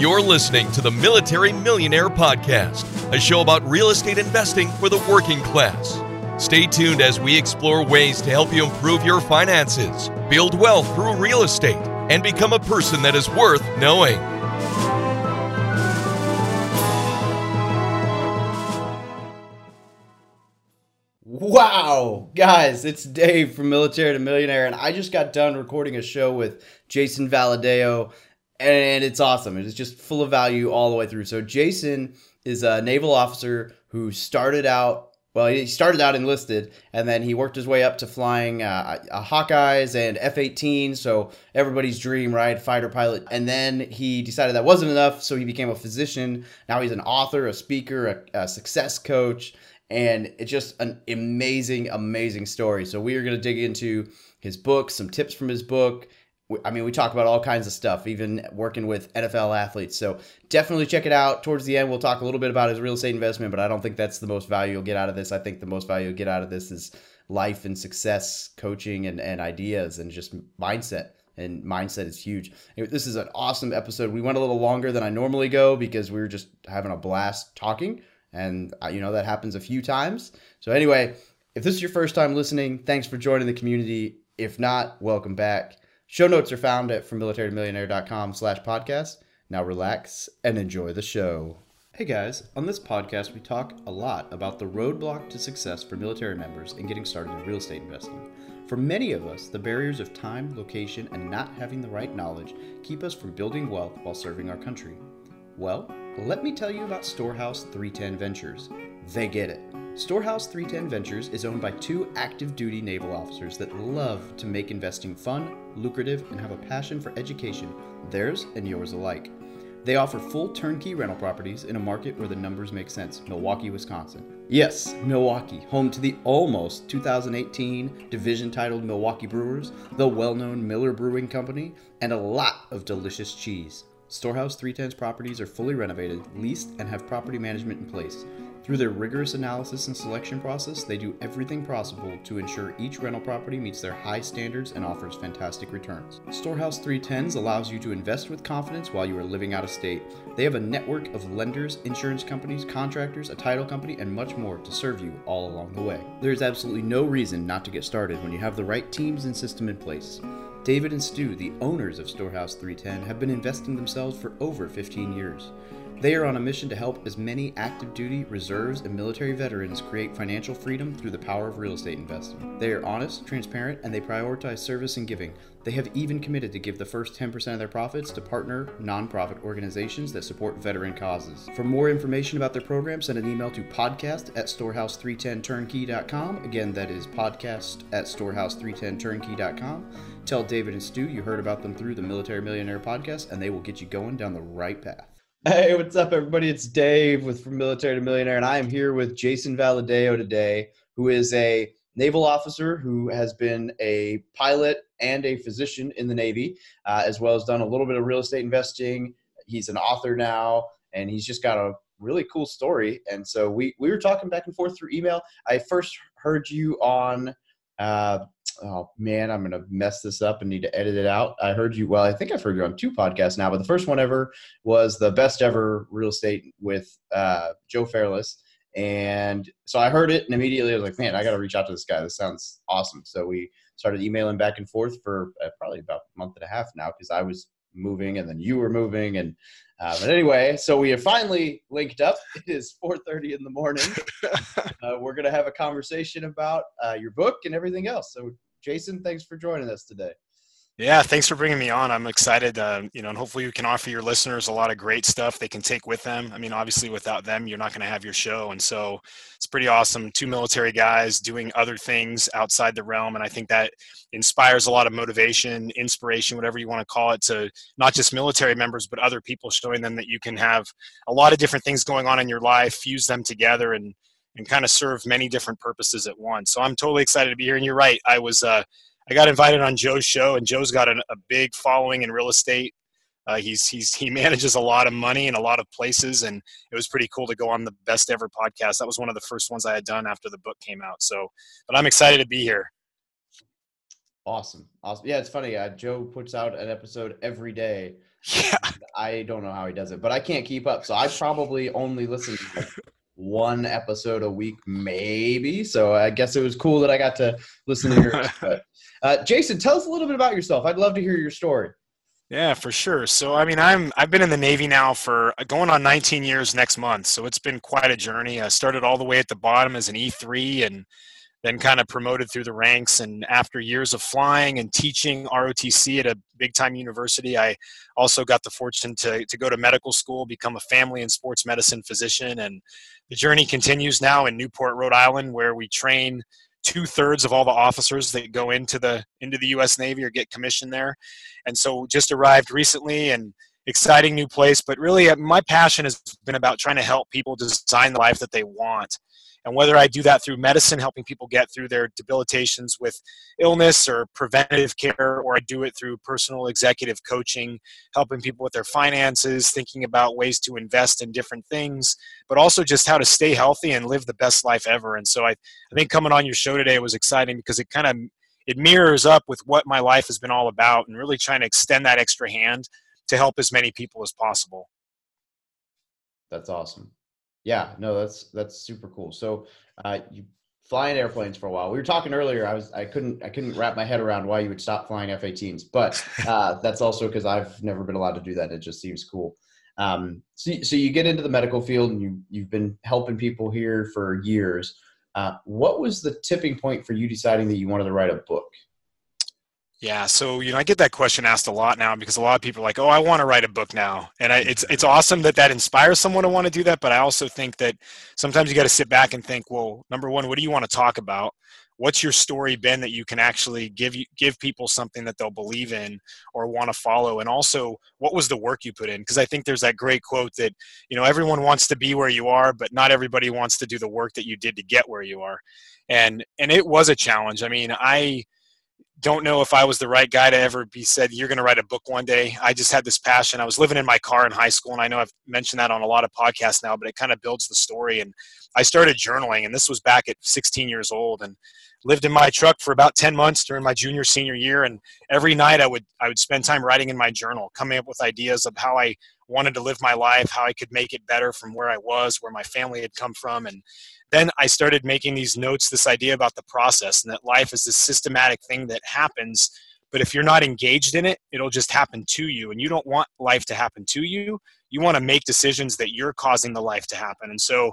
You're listening to the Military Millionaire Podcast, a show about real estate investing for the working class. Stay tuned as we explore ways to help you improve your finances, build wealth through real estate, and become a person that is worth knowing. Wow, guys, it's Dave from Military to Millionaire, and I just got done recording a show with Jason Valadao, and it's awesome. It's just full of value all the way through. So, Jason is a naval officer who started out well, he started out enlisted, and then he worked his way up to flying uh, Hawkeyes and F 18. So, everybody's dream, right? Fighter pilot. And then he decided that wasn't enough, so he became a physician. Now he's an author, a speaker, a, a success coach, and it's just an amazing, amazing story. So, we are going to dig into his book, some tips from his book, I mean, we talk about all kinds of stuff, even working with NFL athletes. So definitely check it out. Towards the end, we'll talk a little bit about his real estate investment, but I don't think that's the most value you'll get out of this. I think the most value you'll get out of this is life and success coaching and, and ideas and just mindset. And mindset is huge. This is an awesome episode. We went a little longer than I normally go because we were just having a blast talking. And, uh, you know, that happens a few times. So, anyway, if this is your first time listening, thanks for joining the community. If not, welcome back. Show notes are found at frommilitarytomillionaire.com slash podcast. Now relax and enjoy the show. Hey guys, on this podcast we talk a lot about the roadblock to success for military members in getting started in real estate investing. For many of us, the barriers of time, location, and not having the right knowledge keep us from building wealth while serving our country. Well, let me tell you about Storehouse 310 Ventures. They get it. Storehouse 310 Ventures is owned by two active duty naval officers that love to make investing fun, lucrative, and have a passion for education, theirs and yours alike. They offer full turnkey rental properties in a market where the numbers make sense Milwaukee, Wisconsin. Yes, Milwaukee, home to the almost 2018 division titled Milwaukee Brewers, the well known Miller Brewing Company, and a lot of delicious cheese. Storehouse 310's properties are fully renovated, leased, and have property management in place. Through their rigorous analysis and selection process, they do everything possible to ensure each rental property meets their high standards and offers fantastic returns. Storehouse 310s allows you to invest with confidence while you are living out of state. They have a network of lenders, insurance companies, contractors, a title company, and much more to serve you all along the way. There is absolutely no reason not to get started when you have the right teams and system in place. David and Stu, the owners of Storehouse 310, have been investing themselves for over 15 years. They are on a mission to help as many active duty, reserves, and military veterans create financial freedom through the power of real estate investing. They are honest, transparent, and they prioritize service and giving. They have even committed to give the first 10% of their profits to partner nonprofit organizations that support veteran causes. For more information about their program, send an email to podcast at storehouse310turnkey.com. Again, that is podcast at storehouse310turnkey.com. Tell David and Stu you heard about them through the Military Millionaire podcast, and they will get you going down the right path. Hey, what's up, everybody? It's Dave with From Military to Millionaire, and I am here with Jason Valadao today, who is a naval officer who has been a pilot and a physician in the Navy, uh, as well as done a little bit of real estate investing. He's an author now, and he's just got a really cool story. And so we we were talking back and forth through email. I first heard you on uh, oh man, I'm gonna mess this up and need to edit it out. I heard you. Well, I think I've heard you on two podcasts now, but the first one ever was the best ever real estate with uh, Joe Fairless. And so I heard it and immediately I was like, man, I got to reach out to this guy. This sounds awesome. So we started emailing back and forth for uh, probably about a month and a half now because I was moving and then you were moving and uh, but anyway so we have finally linked up it is 4.30 in the morning uh, we're going to have a conversation about uh, your book and everything else so jason thanks for joining us today yeah, thanks for bringing me on. I'm excited, uh, you know, and hopefully we can offer your listeners a lot of great stuff they can take with them. I mean, obviously without them, you're not going to have your show. And so it's pretty awesome. Two military guys doing other things outside the realm. And I think that inspires a lot of motivation, inspiration, whatever you want to call it, to not just military members, but other people, showing them that you can have a lot of different things going on in your life, fuse them together and, and kind of serve many different purposes at once. So I'm totally excited to be here. And you're right. I was, uh, I got invited on Joe's show, and Joe's got an, a big following in real estate. Uh, he's he's he manages a lot of money in a lot of places, and it was pretty cool to go on the best ever podcast. That was one of the first ones I had done after the book came out. So, but I'm excited to be here. Awesome. Awesome. Yeah, it's funny. Uh, Joe puts out an episode every day. Yeah. I don't know how he does it, but I can't keep up. So I probably only listen to one episode a week, maybe. So I guess it was cool that I got to listen to yours. but uh, Jason, tell us a little bit about yourself. I'd love to hear your story. Yeah, for sure. So I mean, I'm I've been in the Navy now for uh, going on 19 years next month. So it's been quite a journey. I started all the way at the bottom as an E3 and then kind of promoted through the ranks. And after years of flying and teaching ROTC at a big time university, I also got the fortune to, to go to medical school, become a family and sports medicine physician. And the journey continues now in Newport, Rhode Island, where we train two thirds of all the officers that go into the into the U.S. Navy or get commissioned there, and so just arrived recently and exciting new place. But really, uh, my passion has been about trying to help people design the life that they want. And whether I do that through medicine, helping people get through their debilitations with illness or preventative care, or I do it through personal executive coaching, helping people with their finances, thinking about ways to invest in different things, but also just how to stay healthy and live the best life ever. And so I, I think coming on your show today was exciting because it kind of it mirrors up with what my life has been all about and really trying to extend that extra hand to help as many people as possible. That's awesome. Yeah, no, that's that's super cool. So uh, you flying airplanes for a while. We were talking earlier. I was I couldn't I couldn't wrap my head around why you would stop flying F-18s, but uh, that's also because I've never been allowed to do that. It just seems cool. Um, so so you get into the medical field and you you've been helping people here for years. Uh, what was the tipping point for you deciding that you wanted to write a book? Yeah, so you know, I get that question asked a lot now because a lot of people are like, "Oh, I want to write a book now," and I, mm-hmm. it's it's awesome that that inspires someone to want to do that. But I also think that sometimes you got to sit back and think, well, number one, what do you want to talk about? What's your story been that you can actually give you give people something that they'll believe in or want to follow? And also, what was the work you put in? Because I think there's that great quote that you know everyone wants to be where you are, but not everybody wants to do the work that you did to get where you are. And and it was a challenge. I mean, I don't know if I was the right guy to ever be said, you're going to write a book one day. I just had this passion. I was living in my car in high school, and I know I've mentioned that on a lot of podcasts now, but it kind of builds the story. And I started journaling, and this was back at 16 years old, and lived in my truck for about 10 months during my junior senior year. And every night I would, I would spend time writing in my journal, coming up with ideas of how I wanted to live my life, how I could make it better from where I was, where my family had come from. And then I started making these notes, this idea about the process and that life is this systematic thing that happens. But if you're not engaged in it, it'll just happen to you. And you don't want life to happen to you. You want to make decisions that you're causing the life to happen. And so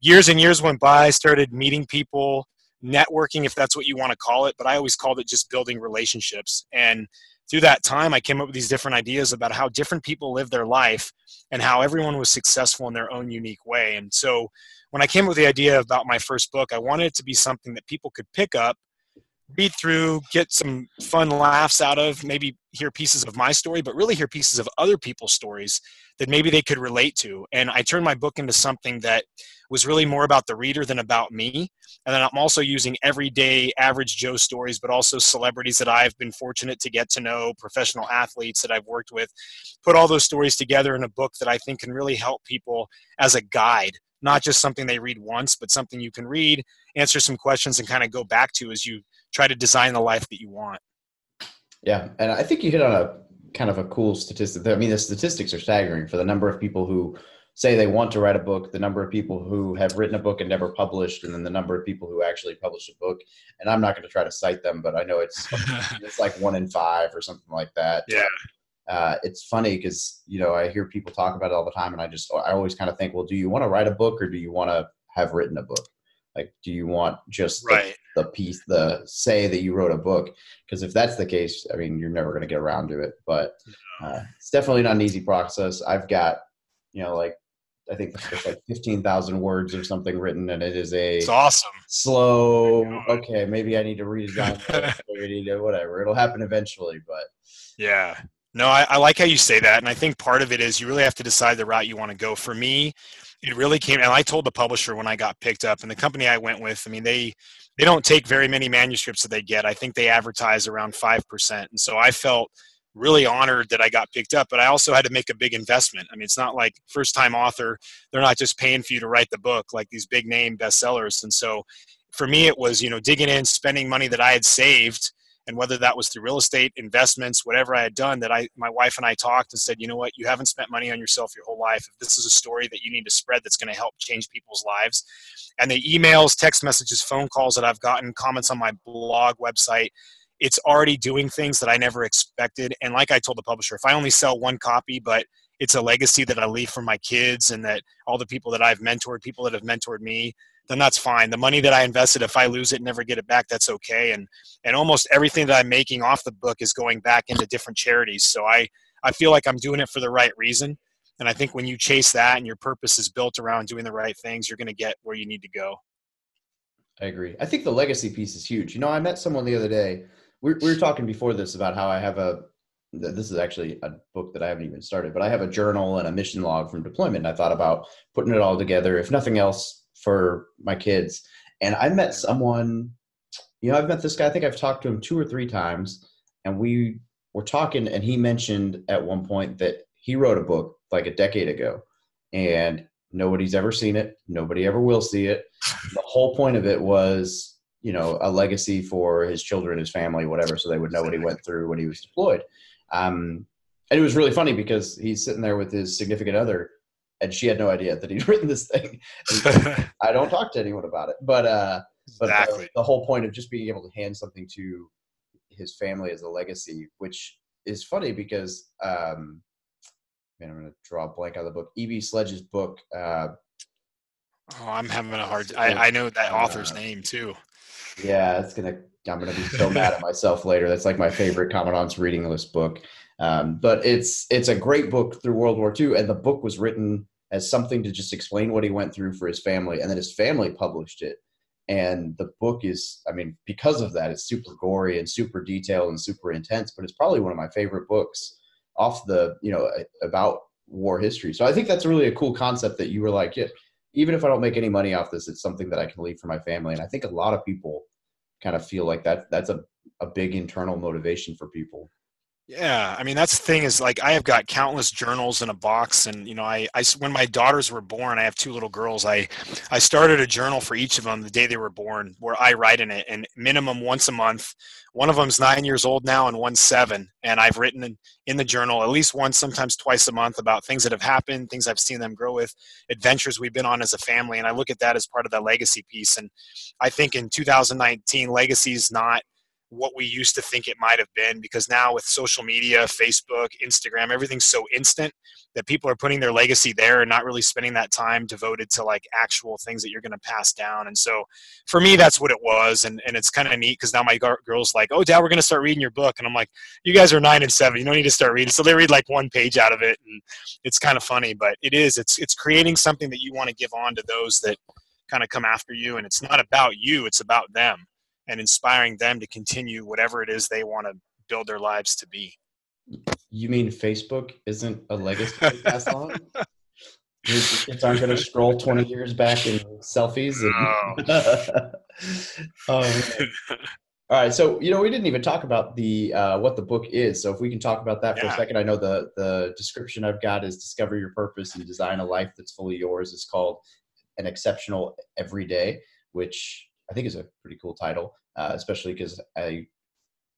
years and years went by, I started meeting people, networking, if that's what you want to call it. But I always called it just building relationships. And through that time, I came up with these different ideas about how different people live their life and how everyone was successful in their own unique way. And so when I came up with the idea about my first book, I wanted it to be something that people could pick up, read through, get some fun laughs out of, maybe hear pieces of my story, but really hear pieces of other people's stories that maybe they could relate to. And I turned my book into something that was really more about the reader than about me. And then I'm also using everyday average Joe stories, but also celebrities that I've been fortunate to get to know, professional athletes that I've worked with, put all those stories together in a book that I think can really help people as a guide not just something they read once, but something you can read, answer some questions, and kind of go back to as you try to design the life that you want. Yeah, and I think you hit on a kind of a cool statistic. I mean, the statistics are staggering for the number of people who say they want to write a book, the number of people who have written a book and never published, and then the number of people who actually publish a book. And I'm not going to try to cite them, but I know it's it's like one in five or something like that. Yeah uh, it's funny because you know I hear people talk about it all the time, and I just I always kind of think, well, do you want to write a book or do you want to have written a book? Like, do you want just right. the, the piece, the say that you wrote a book? Because if that's the case, I mean, you're never going to get around to it. But uh, it's definitely not an easy process. I've got, you know, like I think it's like fifteen thousand words or something written, and it is a it's awesome slow. Okay, maybe I need to redesign. whatever, it'll happen eventually. But yeah, no, I, I, like how you say that. And I think part of it is you really have to decide the route you want to go. For me, it really came, and I told the publisher when I got picked up, and the company I went with, I mean, they, they don't take very many manuscripts that they get. I think they advertise around 5%. And so I felt really honored that I got picked up, but I also had to make a big investment. I mean, it's not like first time author, they're not just paying for you to write the book like these big name bestsellers. And so for me, it was, you know, digging in, spending money that I had saved and whether that was through real estate investments whatever i had done that i my wife and i talked and said you know what? You haven't spent money on yourself your whole life. If this is a story that you need to spread that's going to help change people's lives. And the emails text messages phone calls that i've gotten comments on my blog website it's already doing things that i never expected. And like i told the publisher if i only sell one copy but it's a legacy that i leave for my kids and that all the people that i've mentored people that have mentored me then that's fine. The money that I invested, if I lose it, never get it back, that's okay. And and almost everything that I'm making off the book is going back into different charities. So I I feel like I'm doing it for the right reason. And I think when you chase that and your purpose is built around doing the right things, you're going to get where you need to go. I agree. I think the legacy piece is huge. You know, I met someone the other day. We, we were talking before this about how I have a this is actually a book that I haven't even started, but I have a journal and a mission log from deployment. And I thought about putting it all together. If nothing else, for my kids. And I met someone, you know, I've met this guy, I think I've talked to him two or three times, and we were talking, and he mentioned at one point that he wrote a book like a decade ago, and nobody's ever seen it, nobody ever will see it. The whole point of it was, you know, a legacy for his children, his family, whatever, so they would know what he went through when he was deployed. Um, and it was really funny because he's sitting there with his significant other and she had no idea that he'd written this thing. I don't talk to anyone about it, but uh, but exactly. the, the, whole point of just being able to hand something to his family as a legacy, which is funny because um, man, I'm going to draw a blank on the book. E.B. Sledge's book. Uh, oh, I'm having a hard. I, I know that author's uh, name too. Yeah, it's gonna. I'm gonna be so mad at myself later. That's like my favorite Commandant's reading list book. Um, but it's it's a great book through World War II, and the book was written as something to just explain what he went through for his family, and then his family published it. And the book is, I mean, because of that, it's super gory and super detailed and super intense. But it's probably one of my favorite books off the, you know, about war history. So I think that's really a cool concept that you were like, yeah, even if I don't make any money off this, it's something that I can leave for my family. And I think a lot of people kind of feel like that that's a, a big internal motivation for people. Yeah, I mean that's the thing is like I have got countless journals in a box, and you know I, I when my daughters were born, I have two little girls. I I started a journal for each of them the day they were born, where I write in it, and minimum once a month. One of them's nine years old now, and one's seven, and I've written in, in the journal at least once, sometimes twice a month about things that have happened, things I've seen them grow with, adventures we've been on as a family, and I look at that as part of that legacy piece. And I think in 2019, legacy is not what we used to think it might have been because now with social media, Facebook, Instagram, everything's so instant that people are putting their legacy there and not really spending that time devoted to like actual things that you're going to pass down. And so for me, that's what it was. And, and it's kind of neat because now my girl's like, oh, dad, we're going to start reading your book. And I'm like, you guys are nine and seven. You don't need to start reading. So they read like one page out of it. And it's kind of funny, but it is, it's, it's creating something that you want to give on to those that kind of come after you. And it's not about you, it's about them and inspiring them to continue whatever it is they want to build their lives to be. You mean Facebook isn't a legacy to pass on? kids aren't going to scroll 20 years back in selfies. And um, all right, so you know we didn't even talk about the uh, what the book is. So if we can talk about that for yeah. a second, I know the the description I've got is discover your purpose and design a life that's fully yours. It's called an exceptional everyday, which I think is a pretty cool title, uh, especially because I,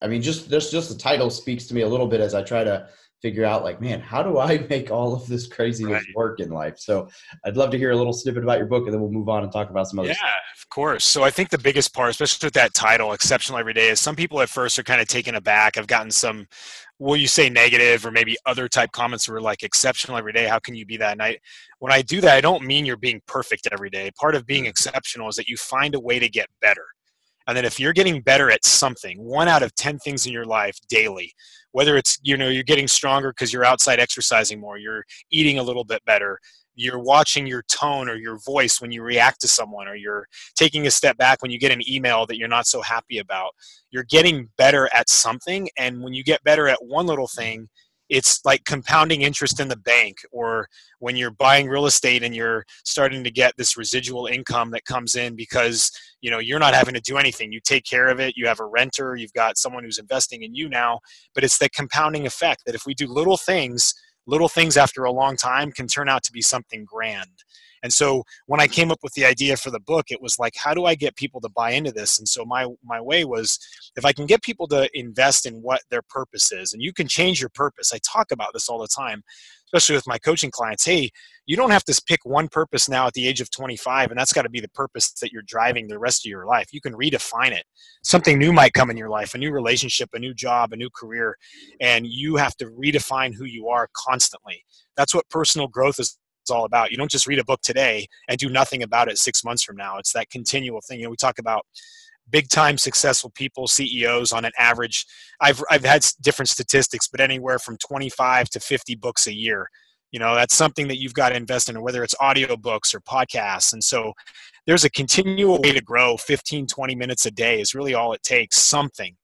I mean, just just just the title speaks to me a little bit as I try to figure out, like, man, how do I make all of this craziness right. work in life? So I'd love to hear a little snippet about your book, and then we'll move on and talk about some other. Yeah, stuff. of course. So I think the biggest part, especially with that title, "Exceptional Every Day," is some people at first are kind of taken aback. I've gotten some will you say negative or maybe other type comments were like exceptional every day how can you be that night when i do that i don't mean you're being perfect every day part of being mm. exceptional is that you find a way to get better and then if you're getting better at something one out of 10 things in your life daily whether it's you know you're getting stronger because you're outside exercising more you're eating a little bit better you're watching your tone or your voice when you react to someone or you're taking a step back when you get an email that you're not so happy about you're getting better at something. And when you get better at one little thing it's like compounding interest in the bank or when you're buying real estate and you're starting to get this residual income that comes in because you know you're not having to do anything. You take care of it. You have a renter. You've got someone who's investing in you now. But it's the compounding effect that if we do little things little things after a long time can turn out to be something grand. And so when I came up with the idea for the book, it was like, how do I get people to buy into this? And so my my way was if I can get people to invest in what their purpose is, and you can change your purpose. I talk about this all the time, especially with my coaching clients. Hey, you don't have to pick one purpose now at the age of 25, and that's got to be the purpose that you're driving the rest of your life. You can redefine it. Something new might come in your life, a new relationship, a new job, a new career, and you have to redefine who you are constantly. That's what personal growth is all about. You don't just read a book today and do nothing about it six months from now. It's that continual thing. You know, we talk about big time successful people, CEOs on an average. I've, I've had different statistics, but anywhere from 25 to 50 books a year. You know, that's something that you've got to invest in, whether it's audio books or podcasts. And so there's a continual way to grow 15, 20 minutes a day is really all it takes, something.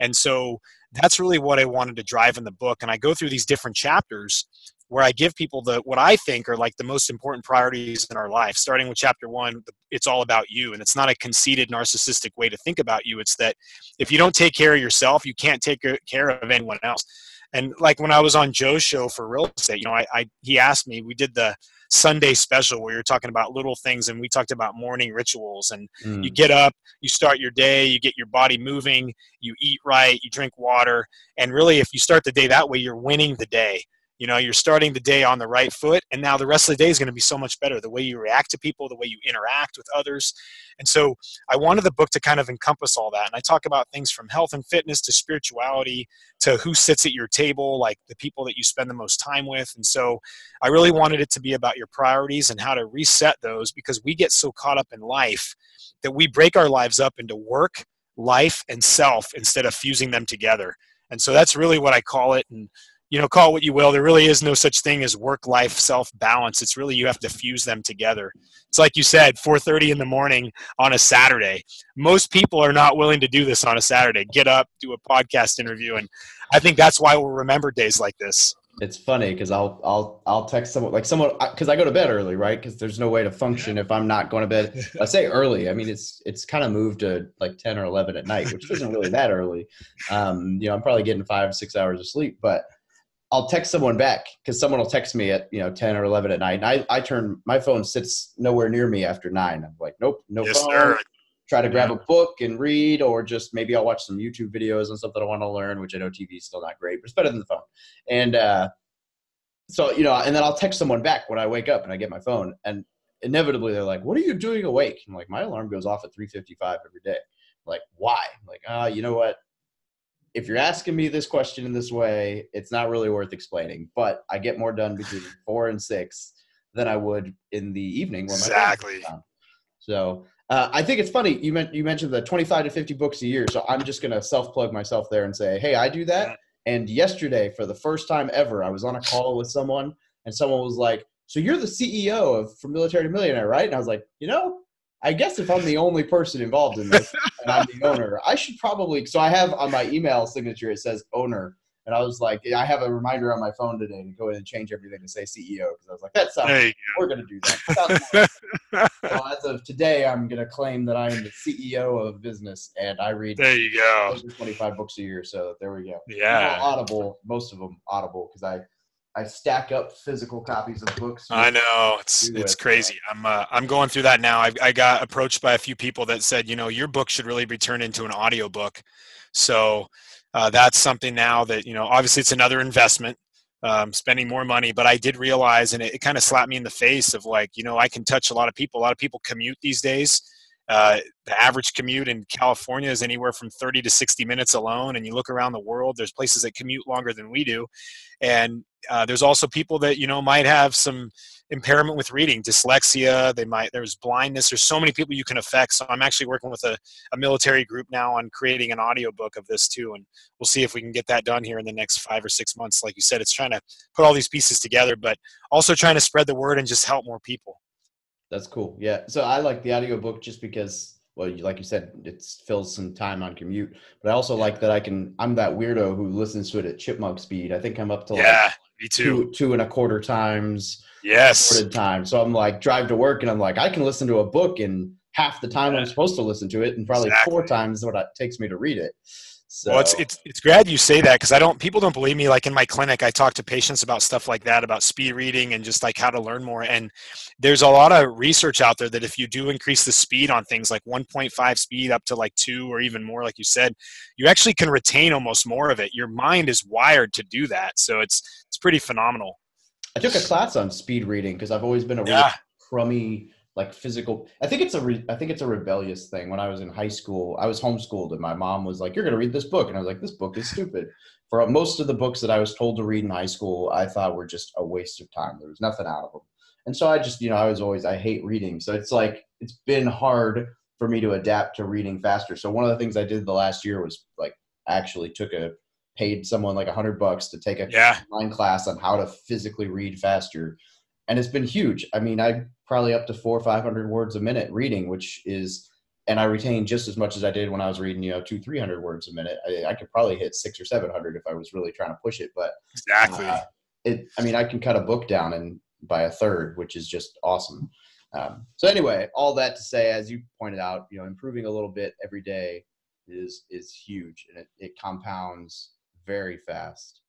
And so that's really what I wanted to drive in the book. And I go through these different chapters where I give people the what I think are like the most important priorities in our life. Starting with chapter one, it's all about you, and it's not a conceited, narcissistic way to think about you. It's that if you don't take care of yourself, you can't take care of anyone else. And like when I was on Joe's show for real estate, you know, I, I he asked me, we did the Sunday special where you're talking about little things, and we talked about morning rituals. And mm. you get up, you start your day, you get your body moving, you eat right, you drink water, and really, if you start the day that way, you're winning the day you know you're starting the day on the right foot and now the rest of the day is going to be so much better. The way you react to people the way you interact with others. And so i wanted the book to kind of encompass all that and i talk about things from health and fitness to spirituality to who sits at your table like the people that you spend the most time with. And so i really wanted it to be about your priorities and how to reset those because we get so caught up in life that we break our lives up into work life and self instead of fusing them together. And so that's really what i call it and you know, call it what you will. There really is no such thing as work-life self-balance. It's really you have to fuse them together. It's like you said, 4:30 in the morning on a Saturday. Most people are not willing to do this on a Saturday. Get up, do a podcast interview, and I think that's why we'll remember days like this. It's funny because I'll I'll I'll text someone like someone because I go to bed early, right? Because there's no way to function if I'm not going to bed. I say early. I mean it's it's kind of moved to like 10 or 11 at night, which isn't really that early. Um, you know, I'm probably getting five six hours of sleep, but I'll text someone back because someone will text me at you know ten or eleven at night, and I, I turn my phone sits nowhere near me after nine. I'm like, nope, no yes, phone. Sir. Try to grab yeah. a book and read, or just maybe I'll watch some YouTube videos and stuff that I want to learn, which I know TV is still not great, but it's better than the phone. And uh, so you know, and then I'll text someone back when I wake up and I get my phone, and inevitably they're like, "What are you doing awake?" I'm like, "My alarm goes off at 3:55 every day." I'm like, why? I'm like, ah, uh, you know what? If you're asking me this question in this way, it's not really worth explaining. But I get more done between four and six than I would in the evening when my exactly. So uh, I think it's funny you meant you mentioned the 25 to 50 books a year. So I'm just gonna self plug myself there and say, hey, I do that. And yesterday, for the first time ever, I was on a call with someone, and someone was like, "So you're the CEO of From Military to Millionaire, right?" And I was like, "You know, I guess if I'm the only person involved in this and I'm the owner, I should probably. So I have on my email signature it says owner, and I was like, I have a reminder on my phone today to go in and change everything to say CEO because I was like, that sounds. We're gonna do that. so as of today, I'm gonna claim that I am the CEO of business, and I read. There you go. 25 books a year, so there we go. Yeah. Audible, most of them Audible because I I stack up physical copies of books. I know it's it's crazy. I'm uh, I'm going through that now. I, I got approached by a few people that said, you know, your book should really be turned into an audio book. So uh, that's something now that you know. Obviously, it's another investment, um, spending more money. But I did realize, and it, it kind of slapped me in the face of like, you know, I can touch a lot of people. A lot of people commute these days. Uh, the average commute in California is anywhere from 30 to 60 minutes alone. And you look around the world, there's places that commute longer than we do. And uh, there's also people that, you know, might have some impairment with reading, dyslexia, they might, there's blindness. There's so many people you can affect. So I'm actually working with a, a military group now on creating an audiobook of this too. And we'll see if we can get that done here in the next five or six months. Like you said, it's trying to put all these pieces together, but also trying to spread the word and just help more people. That's cool. Yeah. So I like the audiobook just because well, like you said, it fills some time on commute. But I also yeah. like that I can. I'm that weirdo who listens to it at chipmunk speed. I think I'm up to yeah, like me too. Two, two and a quarter times. Yes. Time. So I'm like drive to work, and I'm like I can listen to a book in half the time yeah. I'm supposed to listen to it, and probably exactly. four times what it takes me to read it. So Well, it's it's it's glad you say that because I don't people don't believe me. Like in my clinic, I talk to patients about stuff like that, about speed reading and just like how to learn more. And there's a lot of research out there that if you do increase the speed on things like 1.5 speed up to like two or even more, like you said, you actually can retain almost more of it. Your mind is wired to do that, so it's it's pretty phenomenal. I took a class on speed reading because I've always been a really Yeah. crummy like physical i think it's a re, i think it's a rebellious thing. When i was in high school i was homeschooled and my mom was like you're going to read this book. And i was like this book is stupid. For most of the books that i was told to read in high school i thought were just a waste of time. There was nothing out of them. And so i just you know i was always i hate reading. So it's like it's been hard for me to adapt to reading faster. So one of the things i did the last year was like actually took a paid someone like a hundred bucks to take a Yeah, online class on how to physically read faster. And it's been huge. I mean i probably up to four or five hundred words a minute reading which is and i retain just as much as i did when i was reading you know two three hundred words a minute. I, I could probably hit six or seven hundred if i was really trying to push it but exactly. uh, it i mean i can cut a book down and by a third which is just awesome. Um, so anyway all that to say as you pointed out you know improving a little bit every day is is huge and it, it compounds very fast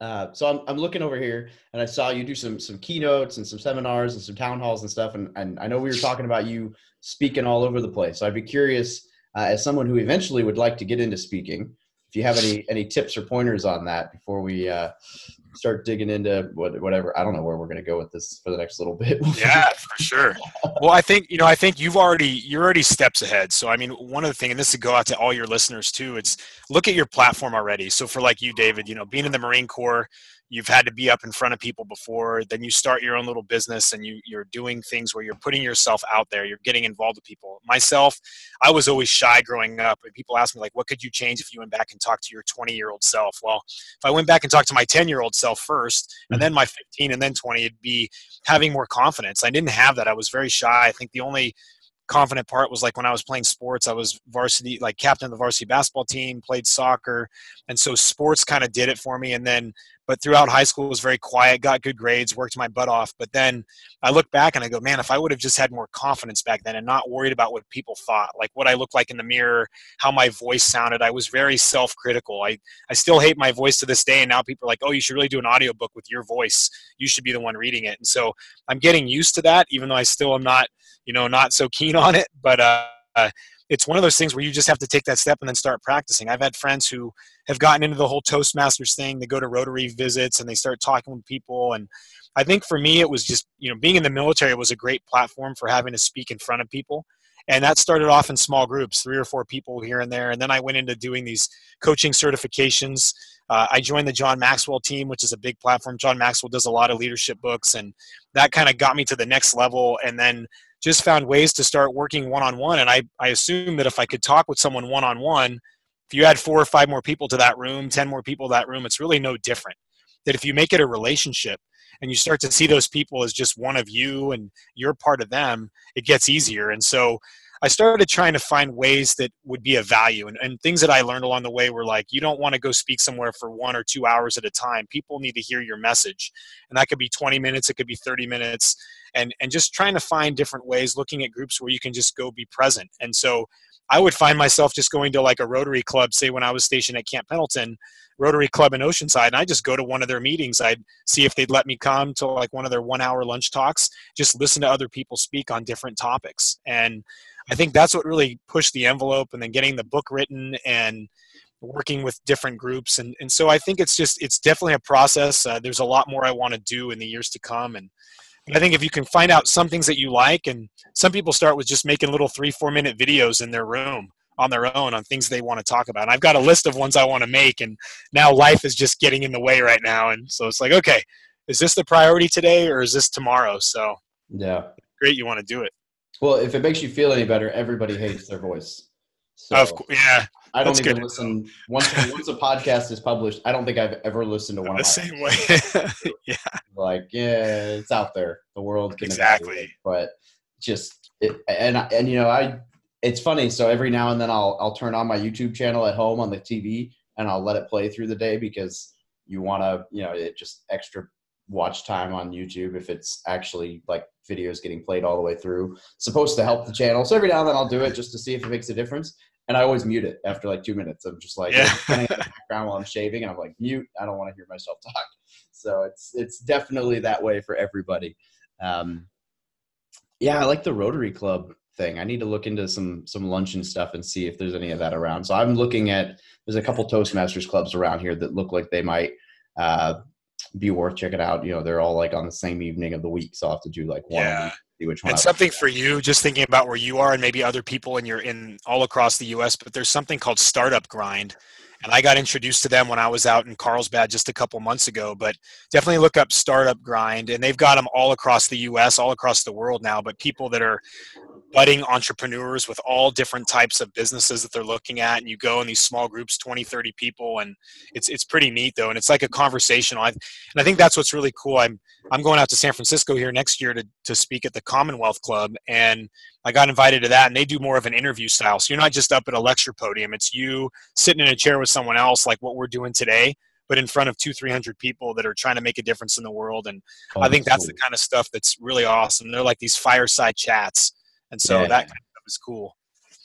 uh, so I'm, I'm looking over here and I saw you do some some keynotes and some seminars and some town halls and stuff and, and I know we were talking about you speaking all over the place. So I'd be curious uh, as someone who eventually would like to get into speaking if you have any any tips or pointers on that before we uh, start digging into what, whatever I don't know where we're going to go with this for the next little bit. Yeah for sure. Well i think you know i think you've already you're already steps ahead. So i mean one of the things and this would go out to all your listeners too it's look at your platform already. So for like you david you know being in the marine corps you've had to be up in front of people before then you start your own little business and you you're doing things where you're putting yourself out there you're getting involved with people myself i was always shy growing up and people ask me like what could you change if you went back and talked to your 20 year old self well if i went back and talked to my 10 year old self first and then mm-hmm. my 15 and then 20 it'd be having more confidence i didn't have that i was very shy i think the only confident part was like when I was playing sports, I was varsity, like captain of the varsity basketball team, played soccer. And so sports kind of did it for me. And then, but throughout high school, was very quiet, got good grades, worked my butt off. But then I look back and I go, man, if I would have just had more confidence back then and not worried about what people thought, like what I looked like in the mirror, how my voice sounded, I was very self critical. I, I still hate my voice to this day. And now people are like, oh, you should really do an audiobook with your voice. You should be the one reading it. And so I'm getting used to that, even though I still am not you know not so keen on it but uh, it's one of those things where you just have to take that step and then start practicing. I've had friends who have gotten into the whole toastmasters thing. They go to rotary visits and they start talking with people. And i think for me it was just you know being in the military was a great platform for having to speak in front of people. And that started off in small groups three or four people here and there. And then i went into doing these coaching certifications. Uh, I joined the John Maxwell team, which is a big platform. John Maxwell does a lot of leadership books, and that kind of got me to the next level. And then just found ways to start working one on one. And I, I assume that if I could talk with someone one on one, if you add four or five more people to that room, 10 more people to that room, it's really no different. That if you make it a relationship and you start to see those people as just one of you and you're part of them, it gets easier. And so I started trying to find ways that would be of value. And, and things that I learned along the way were like, you don't want to go speak somewhere for one or two hours at a time. People need to hear your message. And that could be 20 minutes, it could be 30 minutes. And, and just trying to find different ways, looking at groups where you can just go be present. And so I would find myself just going to like a Rotary Club, say when I was stationed at Camp Pendleton, Rotary Club in Oceanside, and I just go to one of their meetings. I'd see if they'd let me come to like one of their one hour lunch talks, just listen to other people speak on different topics. And I think that's what really pushed the envelope and then getting the book written and working with different groups. And, and so I think it's just, it's definitely a process. Uh, there's a lot more I want to do in the years to come. And I think if you can find out some things that you like, and some people start with just making little three, four minute videos in their room on their own on things they want to talk about. And I've got a list of ones I want to make, and now life is just getting in the way right now. And so it's like, okay, is this the priority today or is this tomorrow? So yeah, great, you want to do it. Well, if it makes you feel any better, everybody hates their voice. So of course, yeah. I don't even listen once once a podcast is published. I don't think I've ever listened to one. The same way, yeah. Like, yeah, it's out there. The world can exactly, but just it, and and you know, I it's funny. So every now and then I'll I'll turn on my YouTube channel at home on the TV and I'll let it play through the day because you want to, you know, it just extra watch time on YouTube if it's actually like videos getting played all the way through. supposed to help the channel. So every now and then I'll do it just to see if it makes a difference. And I always mute it after like two minutes. I'm just like Yeah. in the background while I'm shaving, and I'm like mute. I don't want to hear myself talk. So it's it's definitely that way for everybody. Um, yeah, I like the Rotary Club thing. I need to look into some some luncheon stuff and see if there's any of that around. So I'm looking at there's a couple Toastmasters clubs around here that look like they might uh, be worth checking out. You know, they're all like on the same evening of the week, so I'll have to do like one. Yeah. week, which one. and I- something for you just thinking about where you are and maybe other people and you're in all across the us but there's something called startup grind and i got introduced to them when i was out in carlsbad just a couple months ago but definitely look up startup grind and they've got them all across the us all across the world now but people that are budding entrepreneurs with all different types of businesses that they're looking at and you go in these small groups 20 30 people and it's it's pretty neat though and it's like a conversational I, and i think that's what's really cool. I'm i'm going out to san francisco here next year to, to speak at the commonwealth club and i got invited to that and they do more of an interview style. So you're not just up at a lecture podium it's you sitting in a chair with someone else like what we're doing today but in front of two 300 people that are trying to make a difference in the world and Oh, i think that's cool. the kind of stuff that's really awesome. They're like these fireside chats and so Yeah. that kind of is cool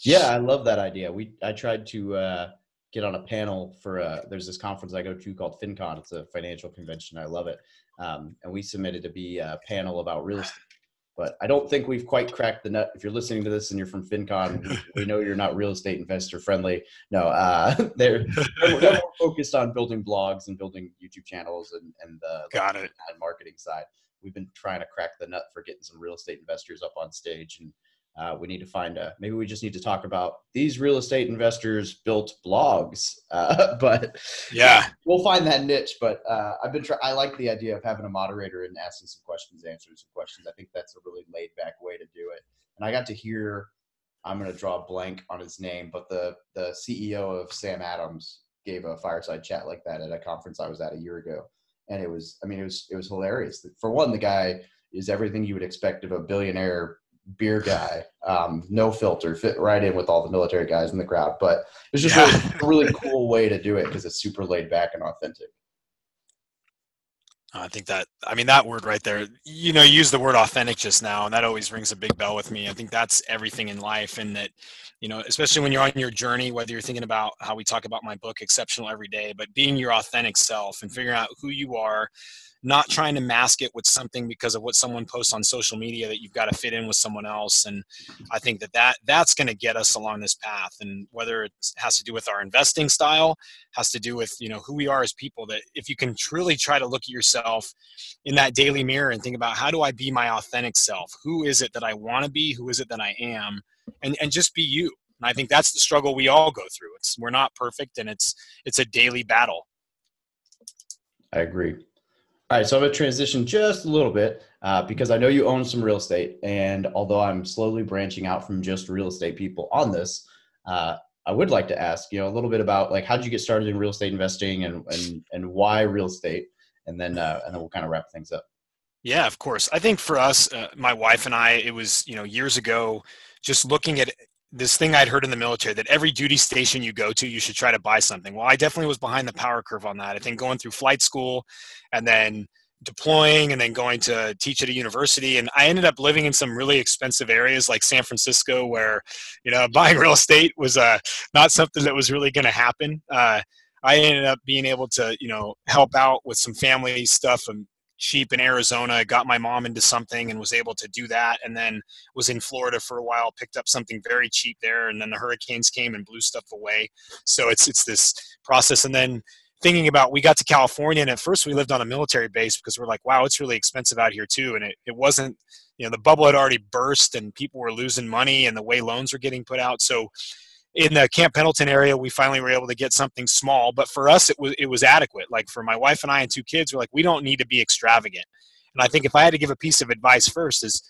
Yeah, I love that idea. We I tried to uh, get on a panel for a, there's this conference I go to called FinCon. It's a financial convention. I love it. Um, and we submitted to be a panel about real estate. But I don't think we've quite cracked the nut. If you're listening to this and you're from FinCon, we- know you're not real estate investor friendly. No, uh, they're, they're more focused on building blogs and building YouTube channels and, and the got it ad marketing side. We've been trying to crack the nut for getting some real estate investors up on stage, and uh, we need to find a. Maybe we just need to talk about these real estate investors built blogs, uh, but yeah we'll find that niche. But uh, I've been. Try- I like the idea of having a moderator and asking some questions, answering some questions. I think that's a really laid back way to do it. And I got to hear. I'm going to draw a blank on his name, but the the CEO of Sam Adams gave a fireside chat like that at a conference I was at a year ago, and it was. I mean, it was it was hilarious. For one, the guy is everything you would expect of a billionaire beer guy, um, no filter, fit right in with all the military guys in the crowd. But it's just Yeah. a really cool way to do it because it's super laid back and authentic. I think that I mean that word right there. You know, you use the word authentic just now, and that always rings a big bell with me. I think that's everything in life, and that you know, especially when you're on your journey, whether you're thinking about how we talk about my book, Exceptional Every Day, but being your authentic self and figuring out who you are, not trying to mask it with something because of what someone posts on social media that you've got to fit in with someone else. And I think that that that's going to get us along this path. And whether it has to do with our investing style, has to do with you know who we are as people. That if you can truly try to look at yourself in that daily mirror and think about how do I be my authentic self? Who is it that I want to be? Who is it that I am? And and just be you. And I think that's the struggle we all go through. It's we're not perfect, and it's it's a daily battle. I agree. All right, so I'm going to transition just a little bit uh, because I know you own some real estate, and although I'm slowly branching out from just real estate people on this, uh, I would like to ask you know a little bit about like how did you get started in real estate investing and and and why real estate, and then uh, and then we'll kind of wrap things up. Yeah, of course. I think for us, uh, my wife and I, it was you know years ago, just looking at this thing I'd heard in the military that every duty station you go to, you should try to buy something. Well, I definitely was behind the power curve on that. I think going through flight school, and then deploying and then going to teach at a university and i ended up living in some really expensive areas like san francisco where you know buying real estate was uh, not something that was really going to happen uh, i ended up being able to you know help out with some family stuff and cheap in arizona got my mom into something and was able to do that and then was in florida for a while picked up something very cheap there and then the hurricanes came and blew stuff away so it's it's this process and then thinking about we got to California and at first we lived on a military base because we're like, wow, it's really expensive out here too. And it, it wasn't, you know, the bubble had already burst and people were losing money and the way loans were getting put out. So in the Camp Pendleton area, we finally were able to get something small. But for us it was it was adequate. Like for my wife and I and two kids, we're like, we don't need to be extravagant. And I think if I had to give a piece of advice first is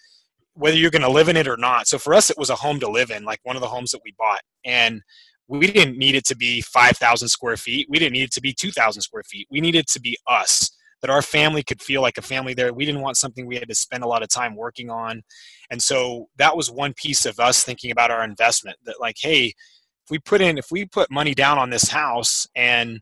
whether you're going to live in it or not. So for us, it was a home to live in, like one of the homes that we bought. And we didn't need it to be 5,000 square feet. We didn't need it to be 2,000 square feet. We needed to be us, that our family could feel like a family there. We didn't want something we had to spend a lot of time working on. And so that was one piece of us thinking about our investment that, like, hey, if we put in, if we put money down on this house and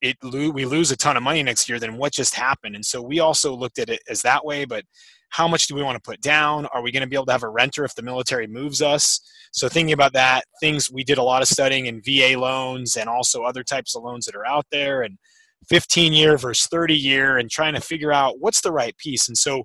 it we lose a ton of money next year, then what just happened? And so we also looked at it as that way, but how much do we want to put down? Are we going to be able to have a renter if the military moves us? So thinking about that, things we did a lot of studying in VA loans and also other types of loans that are out there and 15 year versus 30 year and trying to figure out what's the right piece. And so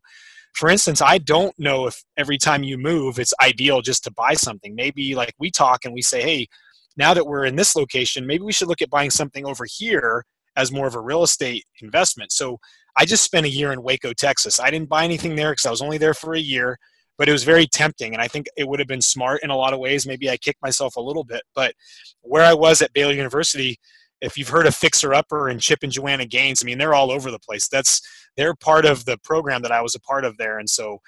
for instance, I don't know if every time you move it's ideal just to buy something. Maybe like we talk and we say, "Hey, now that we're in this location, maybe we should look at buying something over here as more of a real estate investment." So I just spent a year in Waco, Texas. I didn't buy anything there because I was only there for a year, but it was very tempting. And I think it would have been smart in a lot of ways. Maybe I kicked myself a little bit. But where I was at Baylor University, if you've heard of Fixer Upper and Chip and Joanna Gaines, I mean, they're all over the place. That's they're part of the program that I was a part of there. And so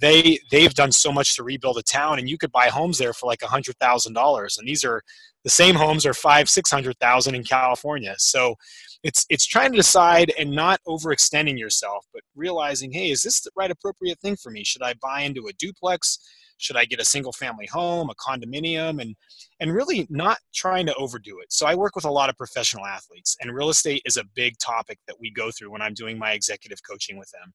they they've done so much to rebuild a town and you could buy homes there for like a hundred thousand dollars and these are the same homes are five six hundred thousand in california so it's it's trying to decide and not overextending yourself but realizing hey is this the right appropriate thing for me should i buy into a duplex should i get a single family home a condominium and and really not trying to overdo it so i work with a lot of professional athletes and real estate is a big topic that we go through when i'm doing my executive coaching with them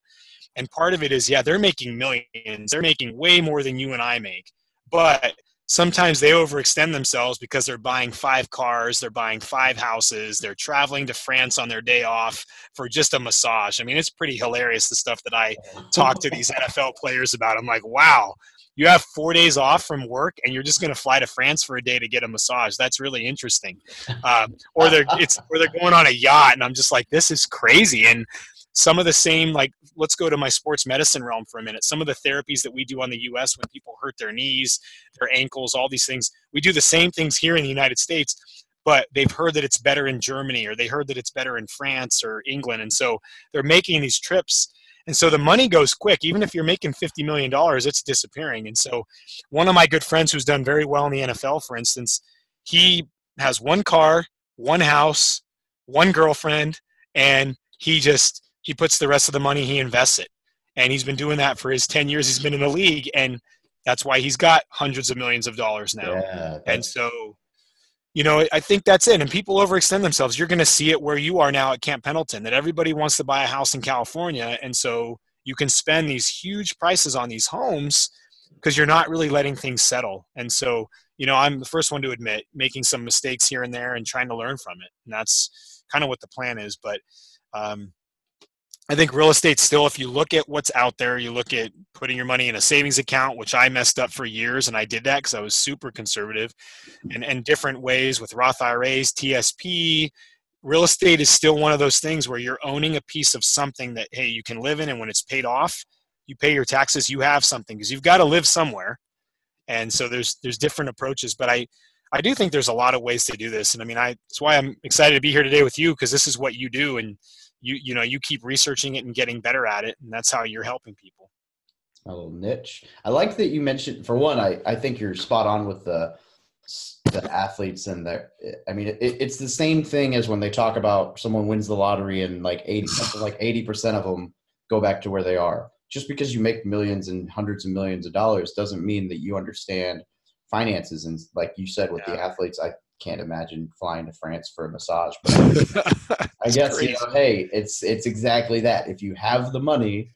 and part of it is yeah they're making millions they're making way more than you and i make but sometimes they overextend themselves because they're buying five cars, they're buying five houses, they're traveling to France on their day off for just a massage. I mean, it's pretty hilarious the stuff that I talk to these NFL players about. I'm like, wow, you have four days off from work and you're just going to fly to France for a day to get a massage. That's really interesting. Um, or they're it's or they're going on a yacht, and I'm just like, this is crazy. And some of the same like let's go to my sports medicine realm for a minute some of the therapies that we do on the us when people hurt their knees their ankles all these things we do the same things here in the united states but they've heard that it's better in germany or they heard that it's better in france or england and so they're making these trips and so the money goes quick. Even if you're making 50 million dollars it's disappearing. And so one of my good friends who's done very well in the nfl for instance he has one car one house one girlfriend and he just he puts the rest of the money he invests it. And he's been doing that for his 10 years he's been in the league and that's why he's got hundreds of millions of dollars now. Yeah, and so you know i think that's it and people overextend themselves. You're going to see it where you are now at camp pendleton that everybody wants to buy a house in california and so you can spend these huge prices on these homes because you're not really letting things settle. And so you know i'm the first one to admit making some mistakes here and there and trying to learn from it and that's kind of what the plan is but um, I think real estate still, if you look at what's out there, you look at putting your money in a savings account, which I messed up for years, and I did that because I was super conservative, and, and different ways with Roth IRAs, TSP. Real estate is still one of those things where you're owning a piece of something that, hey, you can live in, and when it's paid off, you pay your taxes, you have something because you've got to live somewhere. And so there's there's different approaches, but I I do think there's a lot of ways to do this, and I mean, I that's why I'm excited to be here today with you because this is what you do, and you you know you keep researching it and getting better at it and that's how you're helping people. A little niche. I like that you mentioned for one i i think you're spot on with the the athletes and the i mean it, it's the same thing as when they talk about someone wins the lottery and like 80 like 80% of them go back to where they are. Just because you make millions and hundreds of millions of dollars doesn't mean that you understand finances and like you said with yeah. the athletes i can't imagine flying to France for a massage. But I guess crazy. you know, hey, it's it's exactly that. If you have the money,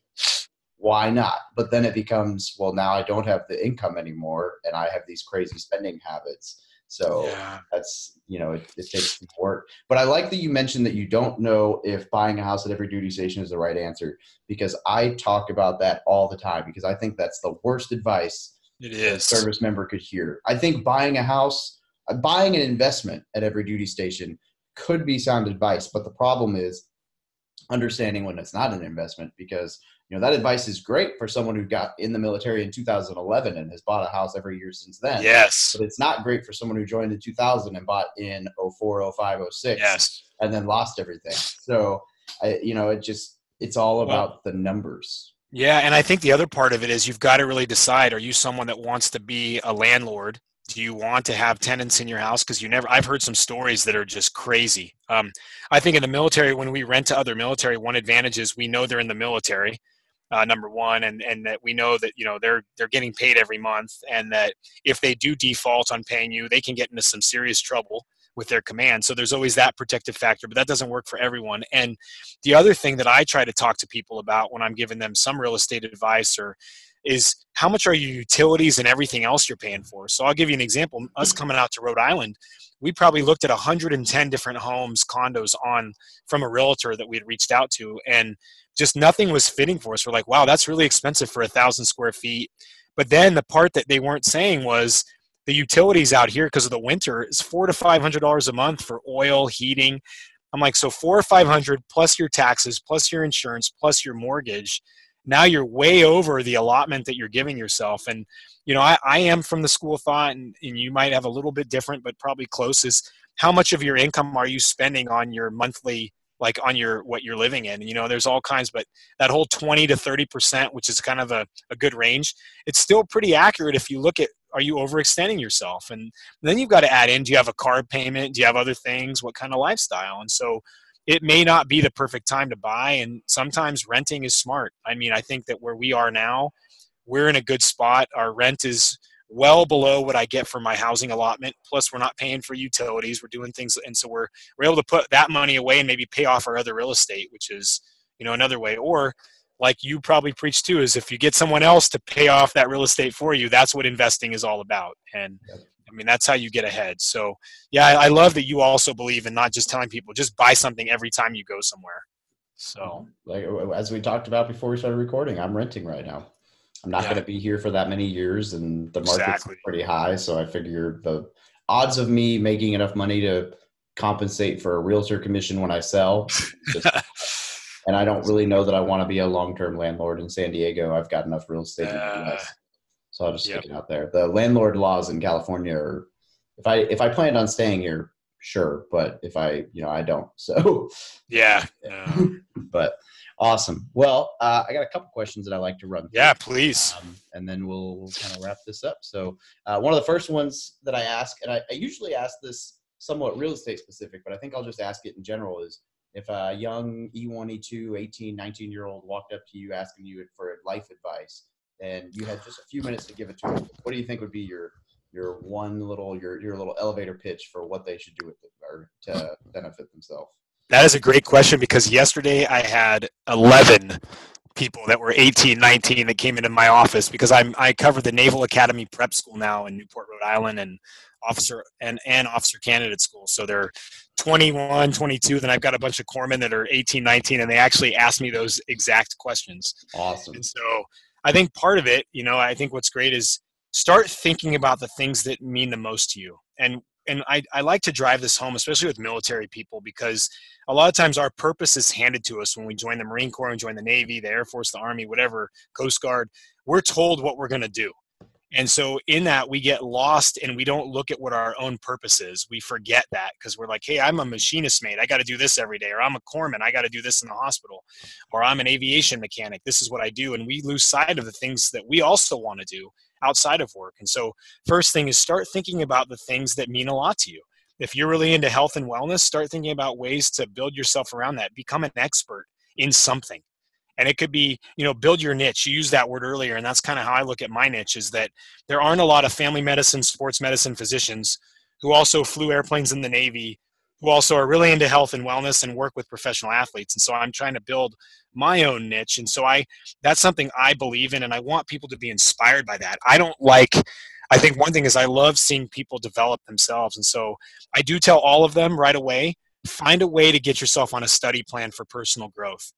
why not? But then it becomes, well, now I don't have the income anymore, and I have these crazy spending habits. So yeah. that's you know, it, it takes work. But I like that you mentioned that you don't know if buying a house at every duty station is the right answer because I talk about that all the time because I think that's the worst advice it is service member could hear. I think buying a house buying an investment at every duty station could be sound advice, but the problem is understanding when it's not an investment because you know that advice is great for someone who got in the military in 2011 and has bought a house every year since then. Yes. But it's not great for someone who joined in 2000 and bought in 04, 05, 06 yes. and then lost everything. So, I, you know, it just it's all about well, the numbers. Yeah, and I think the other part of it is you've got to really decide are you someone that wants to be a landlord do you want to have tenants in your house because you never i've heard some stories that are just crazy um, i think in the military when we rent to other military one advantage is we know they're in the military uh, number one and and that we know that you know they're they're getting paid every month and that if they do default on paying you they can get into some serious trouble with their command. So there's always that protective factor, but that doesn't work for everyone. And the other thing that I try to talk to people about when I'm giving them some real estate advice or is how much are your utilities and everything else you're paying for. So I'll give you an example. Us mm-hmm. coming out to Rhode Island, we probably looked at 110 different homes, condos on from a realtor that we had reached out to, and just nothing was fitting for us. We're like, wow, that's really expensive for a thousand square feet. But then the part that they weren't saying was the utilities out here because of the winter is four to five hundred dollars a month for oil, heating. I'm like, so four or five hundred plus your taxes, plus your insurance, plus your mortgage. Now you're way over the allotment that you're giving yourself. And, you know, I, I am from the school of thought, and, and you might have a little bit different, but probably close is how much of your income are you spending on your monthly like on your what you're living in you know there's all kinds but that whole 20 to 30 percent which is kind of a, a good range it's still pretty accurate if you look at are you overextending yourself? And then you've got to add in do you have a card payment? Do you have other things? What kind of lifestyle? And so it may not be the perfect time to buy. And sometimes renting is smart. I mean, I think that where we are now, we're in a good spot. Our rent is well below what I get for my housing allotment. Plus, we're not paying for utilities. We're doing things, and so we're we're able to put that money away and maybe pay off our other real estate, which is you know another way. Or like you probably preach too is if you get someone else to pay off that real estate for you that's what investing is all about and i mean that's how you get ahead so yeah I, I, love that you also believe in not just telling people just buy something every time you go somewhere so mm-hmm. like uh, as we talked about before we started recording i'm renting right now i'm not yeah. going to be here for that many years and the market's exactly. pretty high so i figure the odds of me making enough money to compensate for a realtor commission when i sell just and I don't really know that I want to be a long-term landlord in San Diego. I've got enough real estate US, uh, so I'll just yep. stick it out there. The landlord laws in California are, if I if I planned on staying here, sure, but if I you know I don't, so yeah, but awesome. Well, uh, I got a couple questions that I like to run. Through, yeah, please, um, and then we'll, we'll kind of wrap this up. So uh, one of the first ones that I ask, and I, I usually ask this somewhat real estate specific, but I think I'll just ask it in general is if a young E1, E2, 18, 19 year old walked up to you asking you for life advice and you had just a few minutes to give it to them, what do you think would be your your one little your your little elevator pitch for what they should do with it or to benefit themselves? That is a great question because yesterday I had 11 people that were 18, 19 that came into my office because I'm I cover the Naval Academy Prep School now in Newport, Rhode Island, and officer and, and officer candidate school. So they're 21, 22. Then I've got a bunch of corpsmen that are 18, 19, and they actually asked me those exact questions. Awesome. And so I think part of it, you know, I think what's great is start thinking about the things that mean the most to you. And and I, I like to drive this home, especially with military people, because a lot of times our purpose is handed to us when we join the Marine Corps and join the Navy, the Air Force, the Army, whatever, Coast Guard. We're told what we're going to do. And so in that we get lost and we don't look at what our own purpose is. We forget that because we're like, hey, I'm a machinist mate. I got to do this every day. Or I'm a corpsman. I got to do this in the hospital. Or I'm an aviation mechanic. This is what I do. And we lose sight of the things that we also want to do outside of work. And so first thing is start thinking about the things that mean a lot to you. If you're really into health and wellness, start thinking about ways to build yourself around that. Become an expert in something and it could be you know build your niche you used that word earlier and that's kind of how i look at my niche is that there aren't a lot of family medicine sports medicine physicians who also flew airplanes in the navy who also are really into health and wellness and work with professional athletes and so i'm trying to build my own niche and so i that's something i believe in and i want people to be inspired by that. I don't like i think one thing is i love seeing people develop themselves and so i do tell all of them right away find a way to get yourself on a study plan for personal growth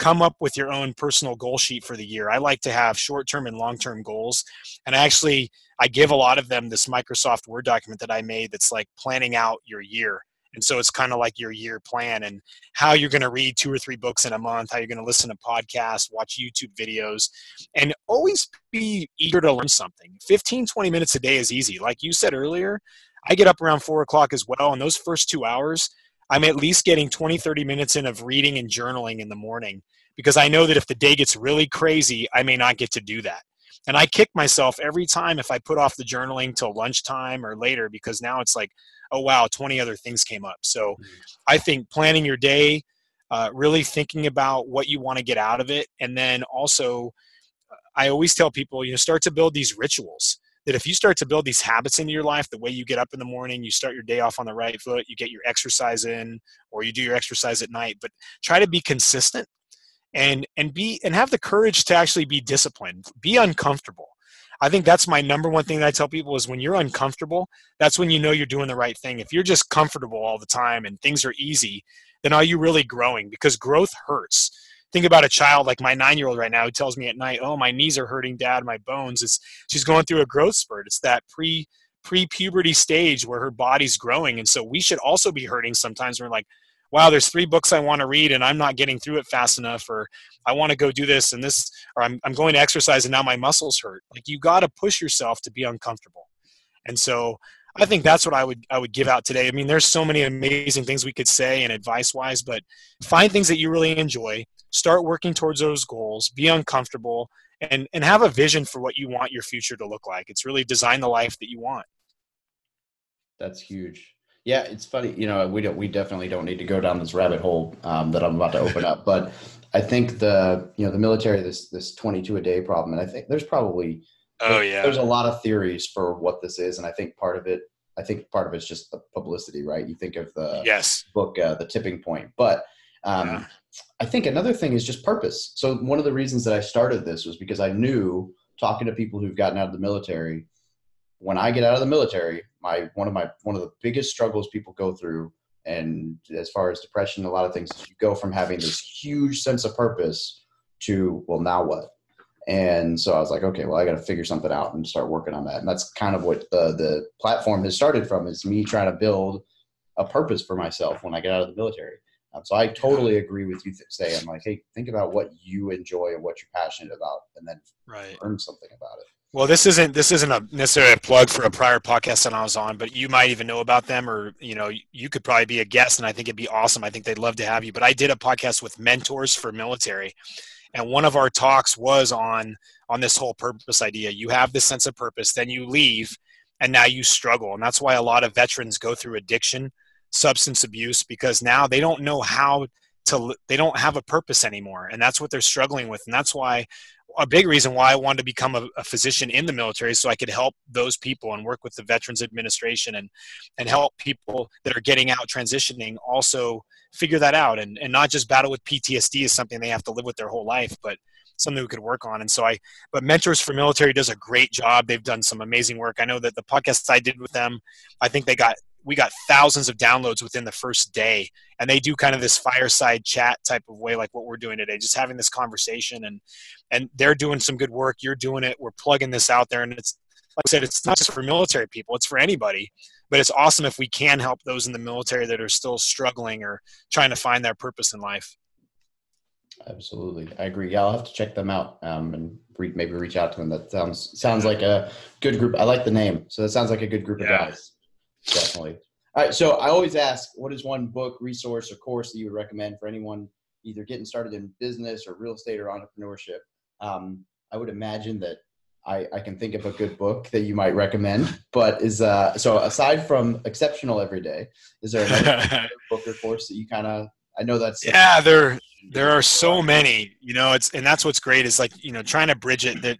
come up with your own personal goal sheet for the year. I like to have short-term and long-term goals. And actually I give a lot of them this Microsoft Word document that I made that's like planning out your year. And so it's kind of like your year plan and how you're going to read two or three books in a month, how you're going to listen to podcasts, watch YouTube videos, and always be eager to learn something. 15, 20 minutes a day is easy. Like you said earlier, I get up around four o'clock as well. And those first two hours, I'm at least getting 20, 30 minutes in of reading and journaling in the morning because I know that if the day gets really crazy, I may not get to do that. And I kick myself every time if I put off the journaling till lunchtime or later because now it's like, oh wow, 20 other things came up. So. I think planning your day, uh, really thinking about what you want to get out of it, and then also, I always tell people, you know, start to build these rituals that if you start to build these habits into your life, the way you get up in the morning, you start your day off on the right foot, you get your exercise in, or you do your exercise at night, but try to be consistent and and be and have the courage to actually be disciplined. Be uncomfortable. I think that's my number one thing that I tell people is when you're uncomfortable, that's when you know you're doing the right thing. If you're just comfortable all the time and things are easy, then are you really growing? Because growth hurts think about a child like my nine year old right now who tells me at night, "Oh, my knees are hurting, Dad. My bones." It's she's going through a growth spurt. It's that pre pre puberty stage where her body's growing, and so we should also be hurting sometimes. We're like, "Wow, there's three books I want to read, and I'm not getting through it fast enough," or "I want to go do this and this," or "I'm I'm going to exercise and now my muscles hurt." Like you got to push yourself to be uncomfortable, and so I think that's what I would I would give out today. I mean, there's so many amazing things we could say and advice wise, but find things that you really enjoy start working towards those goals be uncomfortable and and have a vision for what you want your future to look like. It's really design the life that you want. That's huge. Yeah it's funny you know we don't we definitely don't need to go down this rabbit hole um, that i'm about to open up but i think the you know the military this this 22 a day problem and i think there's probably oh yeah. there's a lot of theories for what this is and i think part of it i think part of it's just the publicity right? You think of the yes. book uh, the tipping point but um, yeah. I think another thing is just purpose. So one of the reasons that I started this was because I knew talking to people who've gotten out of the military, when I get out of the military, my one of my one of the biggest struggles people go through, and as far as depression, a lot of things, you go from having this huge sense of purpose to well, now what? And so I was like, okay, well, I got to figure something out and start working on that. And that's kind of what the the platform has started from is me trying to build a purpose for myself when I get out of the military. Um, so I totally agree with you th- saying like, hey, think about what you enjoy and what you're passionate about, and then right. learn something about it. Well, this isn't this isn't a necessarily a plug for a prior podcast that I was on, but you might even know about them, or you know, you could probably be a guest, and I think it'd be awesome. I think they'd love to have you. But I did a podcast with mentors for military, and one of our talks was on on this whole purpose idea. You have this sense of purpose, then you leave, and now you struggle, and that's why a lot of veterans go through addiction substance abuse because now they don't know how to they don't have a purpose anymore and that's what they're struggling with and that's why a big reason why I wanted to become a, a, physician in the military so I could help those people and work with the Veterans Administration and and help people that are getting out transitioning also figure that out and, and not just battle with PTSD is something they have to live with their whole life, but something we could work on. And so I but Mentors for Military does a great job. They've done some amazing work. I know that the podcasts I did with them, I think they got we got thousands of downloads within the first day and they do kind of this fireside chat type of way like what we're doing today just having this conversation and and they're doing some good work you're doing it we're plugging this out there and it's like i said it's not just for military people it's for anybody but it's awesome if we can help those in the military that are still struggling or trying to find their purpose in life. Absolutely. I agree. Yeah i'll have to check them out um, and re- maybe reach out to them. That sounds sounds like a good group i like the name so that sounds like a good group yeah. of guys Definitely. All right. So I always ask, what is one book, resource, or course that you would recommend for anyone either getting started in business or real estate or entrepreneurship? Um, I would imagine that I, I can think of a good book that you might recommend. But is uh, so aside from Exceptional Every Day, is there another book or course that you kind of? I know that's yeah. There there are so many. You know, it's and that's what's great is like you know trying to bridge it that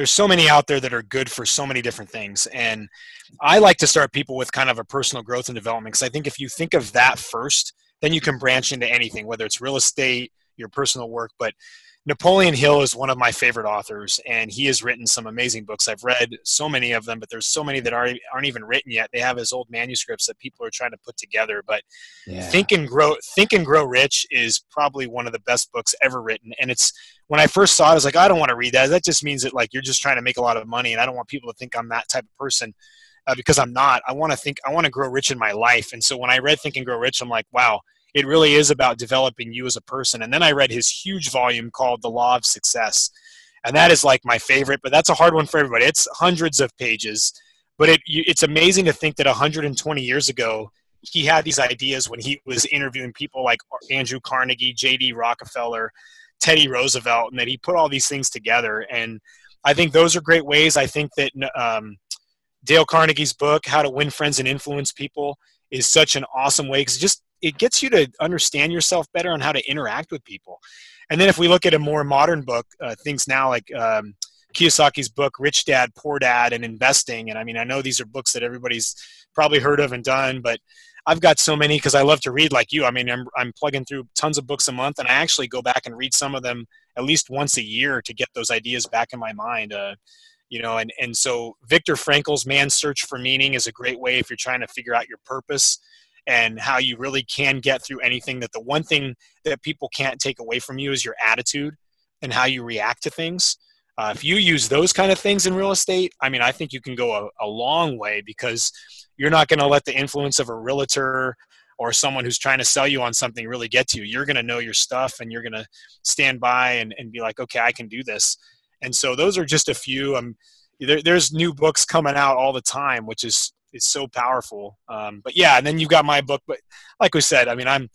there's so many out there that are good for so many different things. And i like to start people with kind of a personal growth and development because i think if you think of that first then you can branch into anything whether it's real estate your personal work but Napoleon Hill is one of my favorite authors, and he has written some amazing books. I've read so many of them, but there's so many that aren't, aren't even written yet. They have his old manuscripts that people are trying to put together. But yeah. Think and Grow Think and Grow Rich is probably one of the best books ever written. And it's when I first saw it, I was like, I don't want to read that. That just means that like you're just trying to make a lot of money, and I don't want people to think I'm that type of person. Uh, because I'm not. I want to think. I want to grow rich in my life. And so when I read Think and Grow Rich, I'm like, wow, it really is about developing you as a person. And then I read his huge volume called The Law of Success. And that is like my favorite, but that's a hard one for everybody. It's hundreds of pages, but it, it's amazing to think that 120 years ago, he had these ideas when he was interviewing people like Andrew Carnegie, J.D. Rockefeller, Teddy Roosevelt, and that he put all these things together. And I think those are great ways. I think that um, Dale Carnegie's book, How to Win Friends and Influence People, is such an awesome way because just it gets you to understand yourself better on how to interact with people. And then if we look at a more modern book, uh, things now like um, Kiyosaki's book, Rich Dad, Poor Dad, and Investing. And I mean, I know these are books that everybody's probably heard of and done, but I've got so many because I love to read like you. I mean, I'm, I'm plugging through tons of books a month, and I actually go back and read some of them at least once a year to get those ideas back in my mind. Uh, you know, and, and so Viktor Frankl's Man's Search for Meaning is a great way if you're trying to figure out your purpose and how you really can get through anything. That the one thing that people can't take away from you is your attitude and how you react to things. Uh, if you use those kind of things in real estate, I mean, I think you can go a, a long way because you're not going to let the influence of a realtor or someone who's trying to sell you on something really get to you. You're going to know your stuff and you're going to stand by and, and be like, okay, I can do this. And so those are just a few. Um, there, there's new books coming out all the time, which is is so powerful. Um, but yeah, and then you've got my book. But like we said, I mean, I'm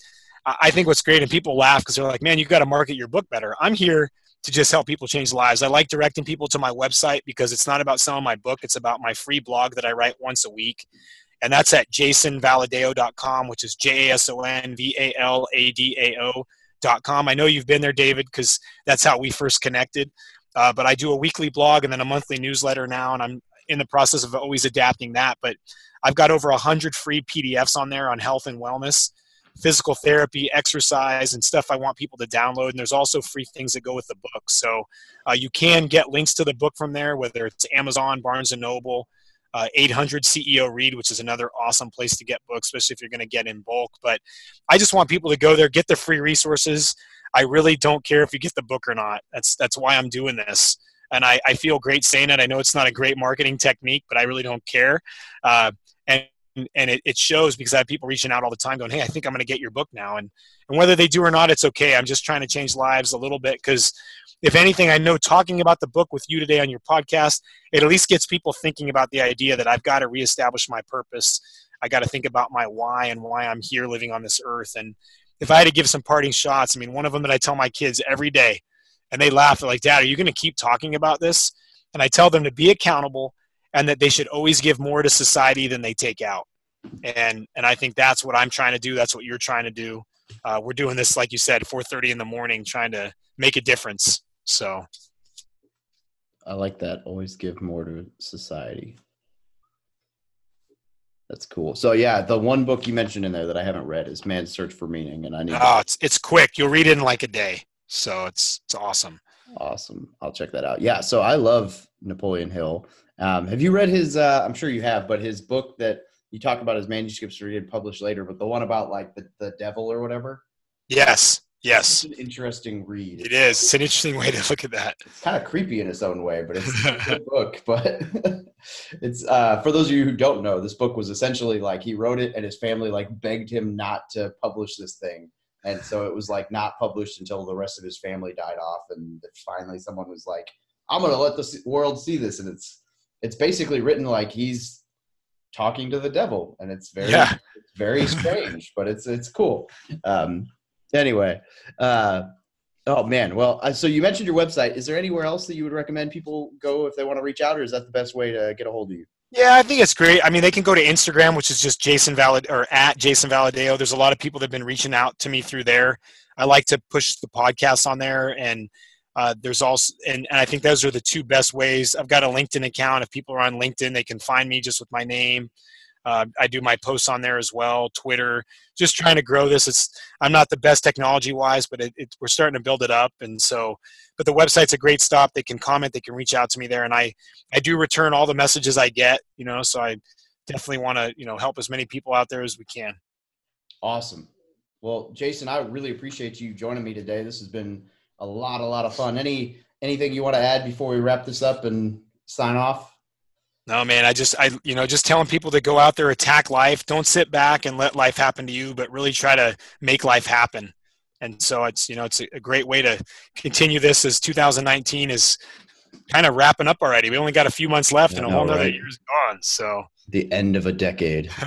I think what's great, and people laugh because they're like, "Man, you've got to market your book better." I'm here to just help people change lives. I like directing people to my website because it's not about selling my book, it's about my free blog that I write once a week. And that's at jasonvaladao.com, which is J A S O N V A L A D A O.com. I know you've been there, David, because that's how we first connected. Uh, but I do a weekly blog and then a monthly newsletter now, and I'm in the process of always adapting that. But I've got over 100 free PDFs on there on health and wellness physical therapy, exercise, and stuff I want people to download. And there's also free things that go with the book. So uh, you can get links to the book from there, whether it's Amazon, Barnes and Noble, uh, 800 CEO Read, which is another awesome place to get books, especially if you're going to get in bulk. But I just want people to go there, get the free resources. I really don't care if you get the book or not. That's that's why I'm doing this. And I, I feel great saying it. I know it's not a great marketing technique, but I really don't care. Uh, and and it, it shows because I have people reaching out all the time going, Hey, I think I'm going to get your book now. And, and whether they do or not, it's okay. I'm just trying to change lives a little bit because if anything, I know talking about the book with you today on your podcast, it at least gets people thinking about the idea that I've got to reestablish my purpose. I got to think about my why and why I'm here living on this earth. And if I had to give some parting shots, I mean, one of them that I tell my kids every day, and they laugh, they're like, Dad, are you going to keep talking about this? And I tell them to be accountable and that they should always give more to society than they take out. And and I think that's what I'm trying to do. That's what you're trying to do. Uh, we're doing this, like you said, 4:30 in the morning, trying to make a difference. So, I like that. Always give more to society. That's cool. So yeah, the one book you mentioned in there that I haven't read is Man's Search for Meaning, and I need. Oh, it's it's quick. You'll read it in like a day. So it's it's awesome. Awesome. I'll check that out. Yeah. So I love Napoleon Hill. Um, have you read his? Uh, I'm sure you have, but his book that you talk about his manuscripts to read published later, but the one about like the, the devil or whatever. Yes. Yes. It's an interesting read. It is. It's an interesting way to look at that. It's kind of creepy in its own way, but it's a good book. But it's uh, for those of you who don't know, this book was essentially like he wrote it and his family like begged him not to publish this thing. And so it was like not published until the rest of his family died off. And finally someone was like, I'm going to let the world see this. And it's, it's basically written like he's talking to the devil, and it's very yeah. it's very strange, but it's it's cool. Um, anyway, uh, oh man, well, uh, so you mentioned your website. Is there anywhere else that you would recommend people go if they want to reach out, or is that the best way to get a hold of you? Yeah, I think it's great. I mean, they can go to Instagram, which is just Jason Valid or at Jason Valadao. There's a lot of people that have been reaching out to me through there. I like to push the podcast on there and uh, there's also, and, and I think those are the two best ways. I've got a LinkedIn account. If people are on LinkedIn, they can find me just with my name. Uh, I do my posts on there as well. Twitter, just trying to grow this. It's I'm not the best technology wise, but it, it, we're starting to build it up. And so, but the website's a great stop. They can comment, they can reach out to me there, and I I do return all the messages I get. You know, so I definitely want to you know help as many people out there as we can. Awesome. Well, Jason, I really appreciate you joining me today. This has been a lot, a lot of fun. Any anything you want to add before we wrap this up and sign off? No, man. I just, I, you know, just telling people to go out there, attack life. Don't sit back and let life happen to you, but really try to make life happen. And so it's, you know, it's a great way to continue this as 2019 is kind of wrapping up already. We only got a few months left and a whole right. year's gone. So the end of a decade.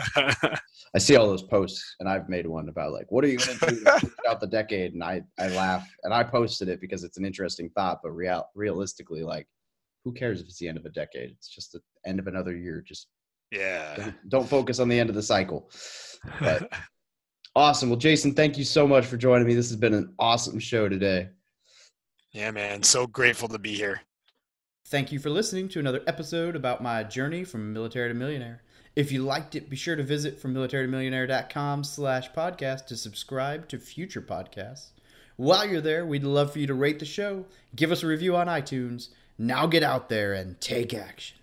I see all those posts, and I've made one about like, what are you going to do out the decade? And I, I laugh, and I posted it because it's an interesting thought, but real, realistically, like, who cares if it's the end of a decade? It's just the end of another year. Just yeah, don't, don't focus on the end of the cycle. But awesome. Well, Jason, thank you so much for joining me. This has been an awesome show today. Yeah, man. So grateful to be here. Thank you for listening to another episode about my journey from military to millionaire. If you liked it, be sure to visit from militarytomillionaire.com slash podcast to subscribe to future podcasts. While you're there, we'd love for you to rate the show, give us a review on iTunes. Now get out there and take action.